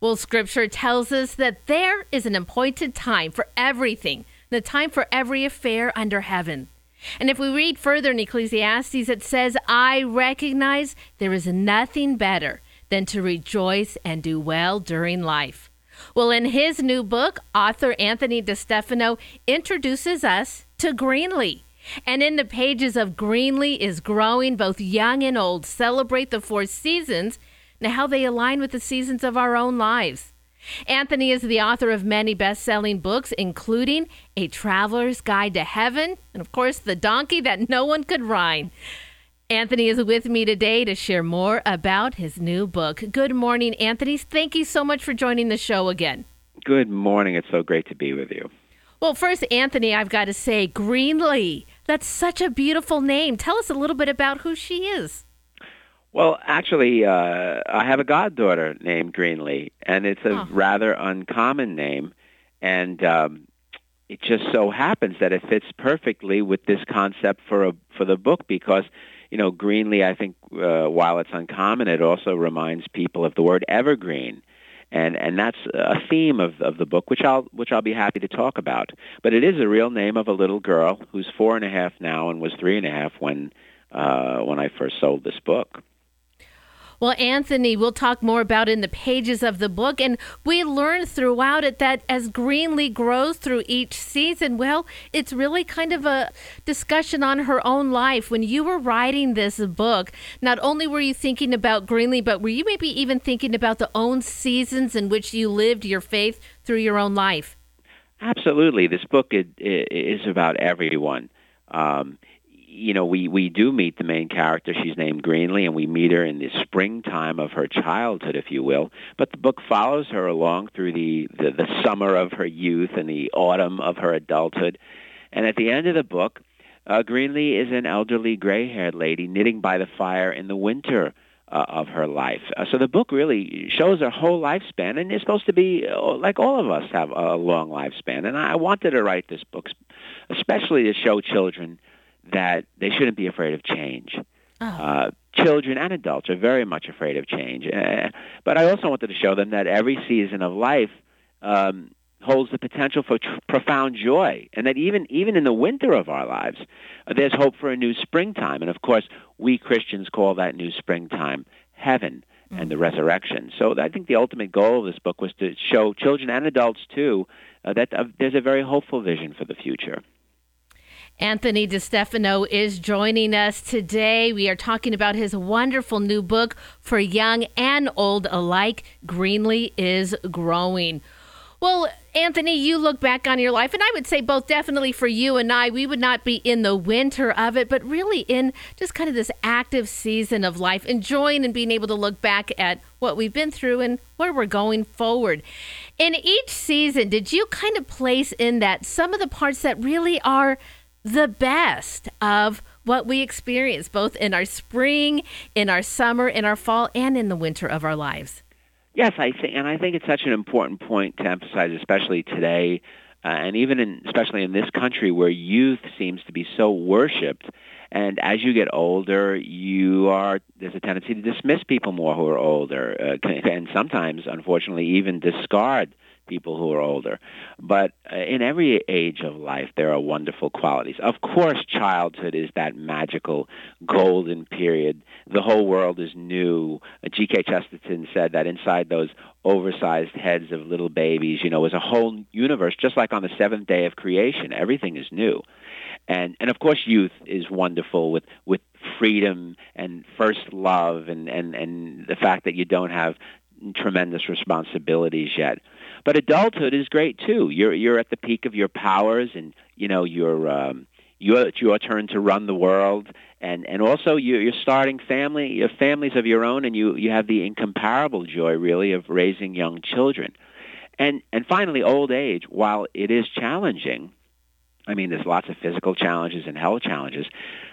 Well, scripture tells us that there is an appointed time for everything, the time for every affair under heaven. And if we read further in Ecclesiastes, it says, I recognize there is nothing better than to rejoice and do well during life. Well, in his new book, author Anthony DeStefano introduces us to Greenlee. And in the pages of Greenlee is growing, both young and old celebrate the four seasons and how they align with the seasons of our own lives. Anthony is the author of many best selling books, including A Traveler's Guide to Heaven, and of course, The Donkey That No One Could Ride. Anthony is with me today to share more about his new book. Good morning, Anthony. Thank you so much for joining the show again. Good morning. It's so great to be with you. Well, first, Anthony, I've got to say, Greenlee. That's such a beautiful name. Tell us a little bit about who she is. Well, actually, uh, I have a goddaughter named Greenlee, and it's a oh. rather uncommon name. And um, it just so happens that it fits perfectly with this concept for a for the book because you know, Greenlee, I think, uh, while it's uncommon, it also reminds people of the word evergreen. And, and that's a theme of, of the book, which I'll, which I'll be happy to talk about. But it is a real name of a little girl who's four and a half now and was three and a half when, uh, when I first sold this book. Well, Anthony, we'll talk more about in the pages of the book. And we learn throughout it that as Greenlee grows through each season, well, it's really kind of a discussion on her own life. When you were writing this book, not only were you thinking about Greenlee, but were you maybe even thinking about the own seasons in which you lived your faith through your own life? Absolutely. This book is about everyone. Um, you know, we, we do meet the main character. She's named Greenlee, and we meet her in the springtime of her childhood, if you will. But the book follows her along through the, the, the summer of her youth and the autumn of her adulthood. And at the end of the book, uh, Greenlee is an elderly gray-haired lady knitting by the fire in the winter uh, of her life. Uh, so the book really shows her whole lifespan, and it's supposed to be uh, like all of us have a long lifespan. And I wanted to write this book, especially to show children that they shouldn't be afraid of change. Oh. Uh, children and adults are very much afraid of change. Uh, but I also wanted to show them that every season of life um, holds the potential for tr- profound joy, and that even even in the winter of our lives, uh, there's hope for a new springtime. And of course, we Christians call that new springtime heaven mm. and the resurrection. So I think the ultimate goal of this book was to show children and adults too uh, that uh, there's a very hopeful vision for the future. Anthony DeStefano is joining us today. We are talking about his wonderful new book for young and old alike, Greenlee is Growing. Well, Anthony, you look back on your life, and I would say both definitely for you and I, we would not be in the winter of it, but really in just kind of this active season of life, enjoying and being able to look back at what we've been through and where we're going forward. In each season, did you kind of place in that some of the parts that really are the best of what we experience, both in our spring, in our summer, in our fall, and in the winter of our lives. Yes, I think, and I think it's such an important point to emphasize, especially today, uh, and even in, especially in this country where youth seems to be so worshipped. And as you get older, you are there's a tendency to dismiss people more who are older, uh, and sometimes, unfortunately, even discard people who are older. But uh, in every age of life, there are wonderful qualities. Of course, childhood is that magical golden period. The whole world is new. G.K. Chesterton said that inside those oversized heads of little babies, you know, is a whole universe, just like on the seventh day of creation. Everything is new. And, and of course, youth is wonderful with, with freedom and first love and, and, and the fact that you don't have tremendous responsibilities yet. But adulthood is great too. You're you're at the peak of your powers, and you know you're um, you're it's your turn to run the world, and and also you're, you're starting family, your families of your own, and you you have the incomparable joy really of raising young children, and and finally old age. While it is challenging, I mean there's lots of physical challenges and health challenges.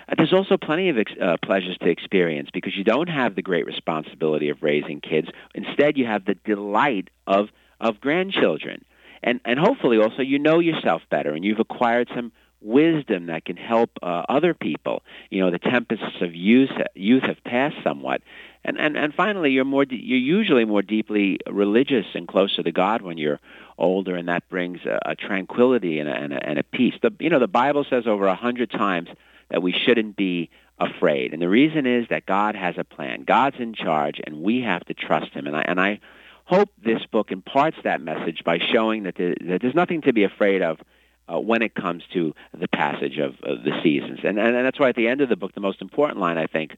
Uh, there's also plenty of ex- uh, pleasures to experience because you don't have the great responsibility of raising kids. Instead, you have the delight of of grandchildren. And, and hopefully also you know yourself better and you've acquired some wisdom that can help uh, other people. You know, the tempests of youth, youth have passed somewhat, And and and finally, you're more you're usually more deeply religious and closer to God when you're older, and that brings a, a tranquility and a, and, a, and a peace. The you know the Bible says over a hundred times that we shouldn't be afraid, and the reason is that God has a plan. God's in charge, and we have to trust Him. And I and I hope this book imparts that message by showing that, there, that there's nothing to be afraid of uh, when it comes to the passage of, of the seasons. And, and, and that's why at the end of the book, the most important line, I think,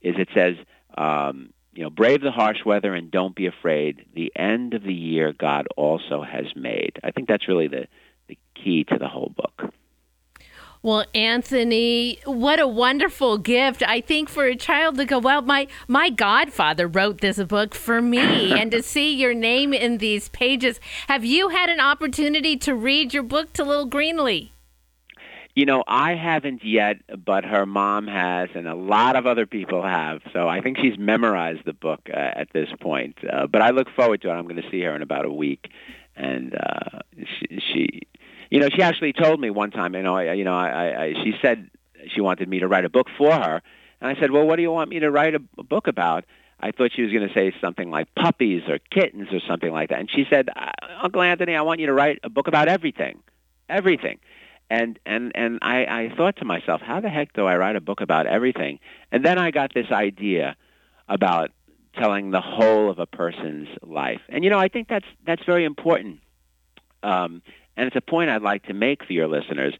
is it says, um, you know, brave the harsh weather and don't be afraid. The end of the year God also has made. I think that's really the, the key to the whole book. Well, Anthony, what a wonderful gift. I think for a child to go, well, my, my godfather wrote this book for me, and to see your name in these pages. Have you had an opportunity to read your book to little Greenlee? You know, I haven't yet, but her mom has, and a lot of other people have. So I think she's memorized the book uh, at this point. Uh, but I look forward to it. I'm going to see her in about a week, and uh, she, she you know, she actually told me one time, you know, I, you know, I, I, she said she wanted me to write a book for her, and I said, well, what do you want me to write a, a book about? I thought she was going to say something like puppies or kittens or something like that, and she said, uh, Uncle Anthony, I want you to write a book about everything, everything. And and and I, I thought to myself, how the heck do I write a book about everything? And then I got this idea about telling the whole of a person's life. And you know, I think that's that's very important. Um, and it's a point I'd like to make for your listeners,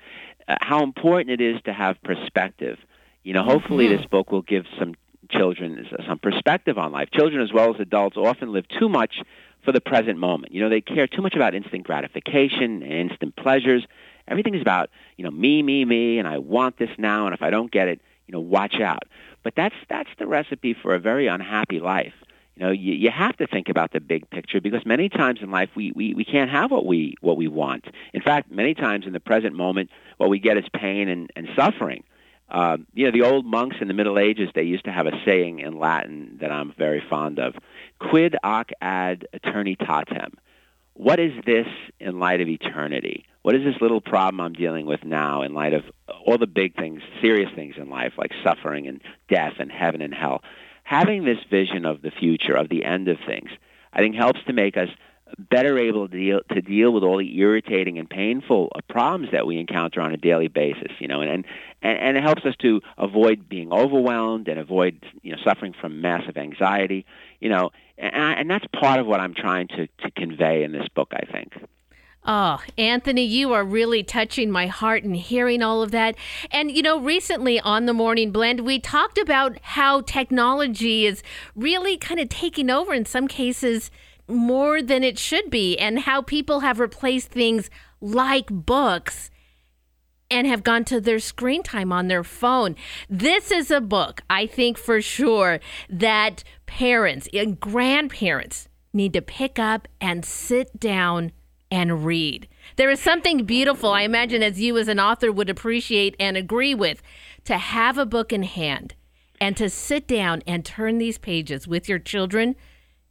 uh, how important it is to have perspective. You know, hopefully mm-hmm. this book will give some children some perspective on life. Children as well as adults often live too much for the present moment. You know, they care too much about instant gratification and instant pleasures. Everything is about, you know, me, me, me, and I want this now, and if I don't get it, you know, watch out. But that's that's the recipe for a very unhappy life. You know, you, you have to think about the big picture because many times in life we, we, we can't have what we what we want. In fact, many times in the present moment, what we get is pain and, and suffering. Um, you know, the old monks in the Middle Ages, they used to have a saying in Latin that I'm very fond of, quid hoc ad aeternitatem. What is this in light of eternity? What is this little problem I'm dealing with now in light of all the big things, serious things in life, like suffering and death and heaven and hell? Having this vision of the future, of the end of things, I think helps to make us better able to deal to deal with all the irritating and painful uh, problems that we encounter on a daily basis. You know, and and and it helps us to avoid being overwhelmed and avoid you know suffering from massive anxiety. You know, and, and that's part of what I'm trying to to convey in this book. I think. Oh, Anthony, you are really touching my heart and hearing all of that. And, you know, recently on the Morning Blend, we talked about how technology is really kind of taking over in some cases more than it should be, and how people have replaced things like books and have gone to their screen time on their phone. This is a book, I think for sure, that parents and grandparents need to pick up and sit down and read. There is something beautiful, I imagine, as you as an author would appreciate and agree with, to have a book in hand and to sit down and turn these pages with your children.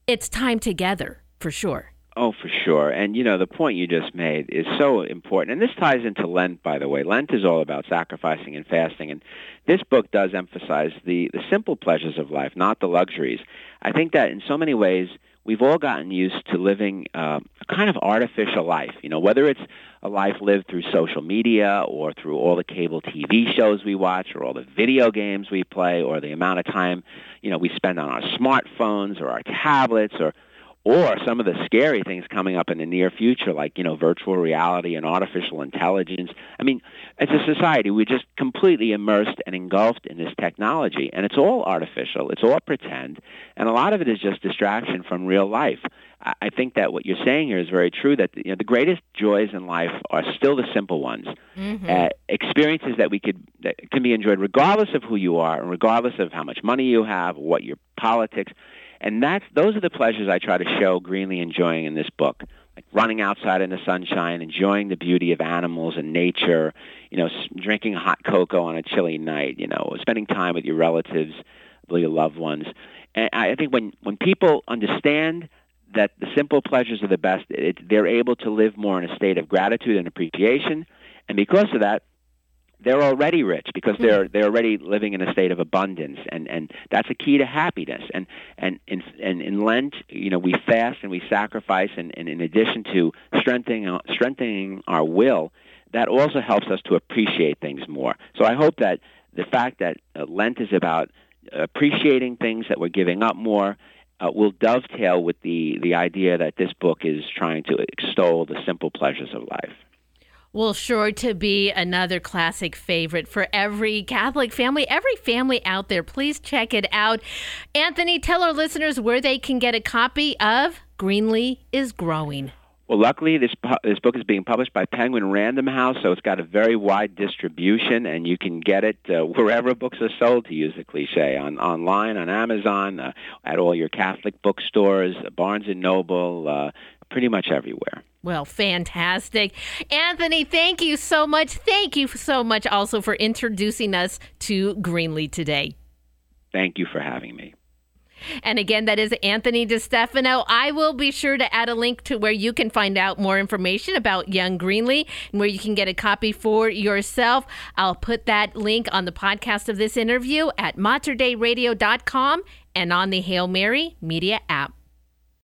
It's time together, for sure. Oh, for sure. And, you know, the point you just made is so important. And this ties into Lent, by the way. Lent is all about sacrificing and fasting. And this book does emphasize the, the simple pleasures of life, not the luxuries. I think that in so many ways, we've all gotten used to living uh, a kind of artificial life. You know, whether it's a life lived through social media or through all the cable TV shows we watch or all the video games we play or the amount of time, you know, we spend on our smartphones or our tablets or or some of the scary things coming up in the near future, like you know virtual reality and artificial intelligence. I mean, as a society, we're just completely immersed and engulfed in this technology, and it's all artificial, it's all pretend, and a lot of it is just distraction from real life. I think that what you're saying here is very true. That you know, the greatest joys in life are still the simple ones, mm-hmm. uh, experiences that we could that can be enjoyed regardless of who you are and regardless of how much money you have, what your politics and that's those are the pleasures I try to show Greenlee enjoying in this book, like running outside in the sunshine, enjoying the beauty of animals and nature, you know, drinking hot cocoa on a chilly night, you know, spending time with your relatives, with your loved ones. And I think when when people understand that the simple pleasures are the best, it, they're able to live more in a state of gratitude and appreciation, and because of that, they're already rich because hmm. they're they're already living in a state of abundance, and and that's a key to happiness. And and in and in Lent, you know, we fast and we sacrifice, and, and in addition to strengthening strengthening our will, that also helps us to appreciate things more. So I hope that the fact that uh, Lent is about appreciating things that we're giving up more uh, will dovetail with the, the idea that this book is trying to extol the simple pleasures of life. Well, sure to be another classic favorite for every Catholic family, every family out there. Please check it out. Anthony, tell our listeners where they can get a copy of Greenlee is Growing. Well, luckily, this this book is being published by Penguin Random House, so it's got a very wide distribution, and you can get it uh, wherever books are sold. To use the cliche, on online, on Amazon, uh, at all your Catholic bookstores, Barnes and Noble, uh, pretty much everywhere. Well, fantastic. Anthony, thank you so much. Thank you so much also for introducing us to Greenlee today. Thank you for having me. And again, that is Anthony DeStefano. I will be sure to add a link to where you can find out more information about Young Greenlee and where you can get a copy for yourself. I'll put that link on the podcast of this interview at materdeiradio.com and on the Hail Mary Media app.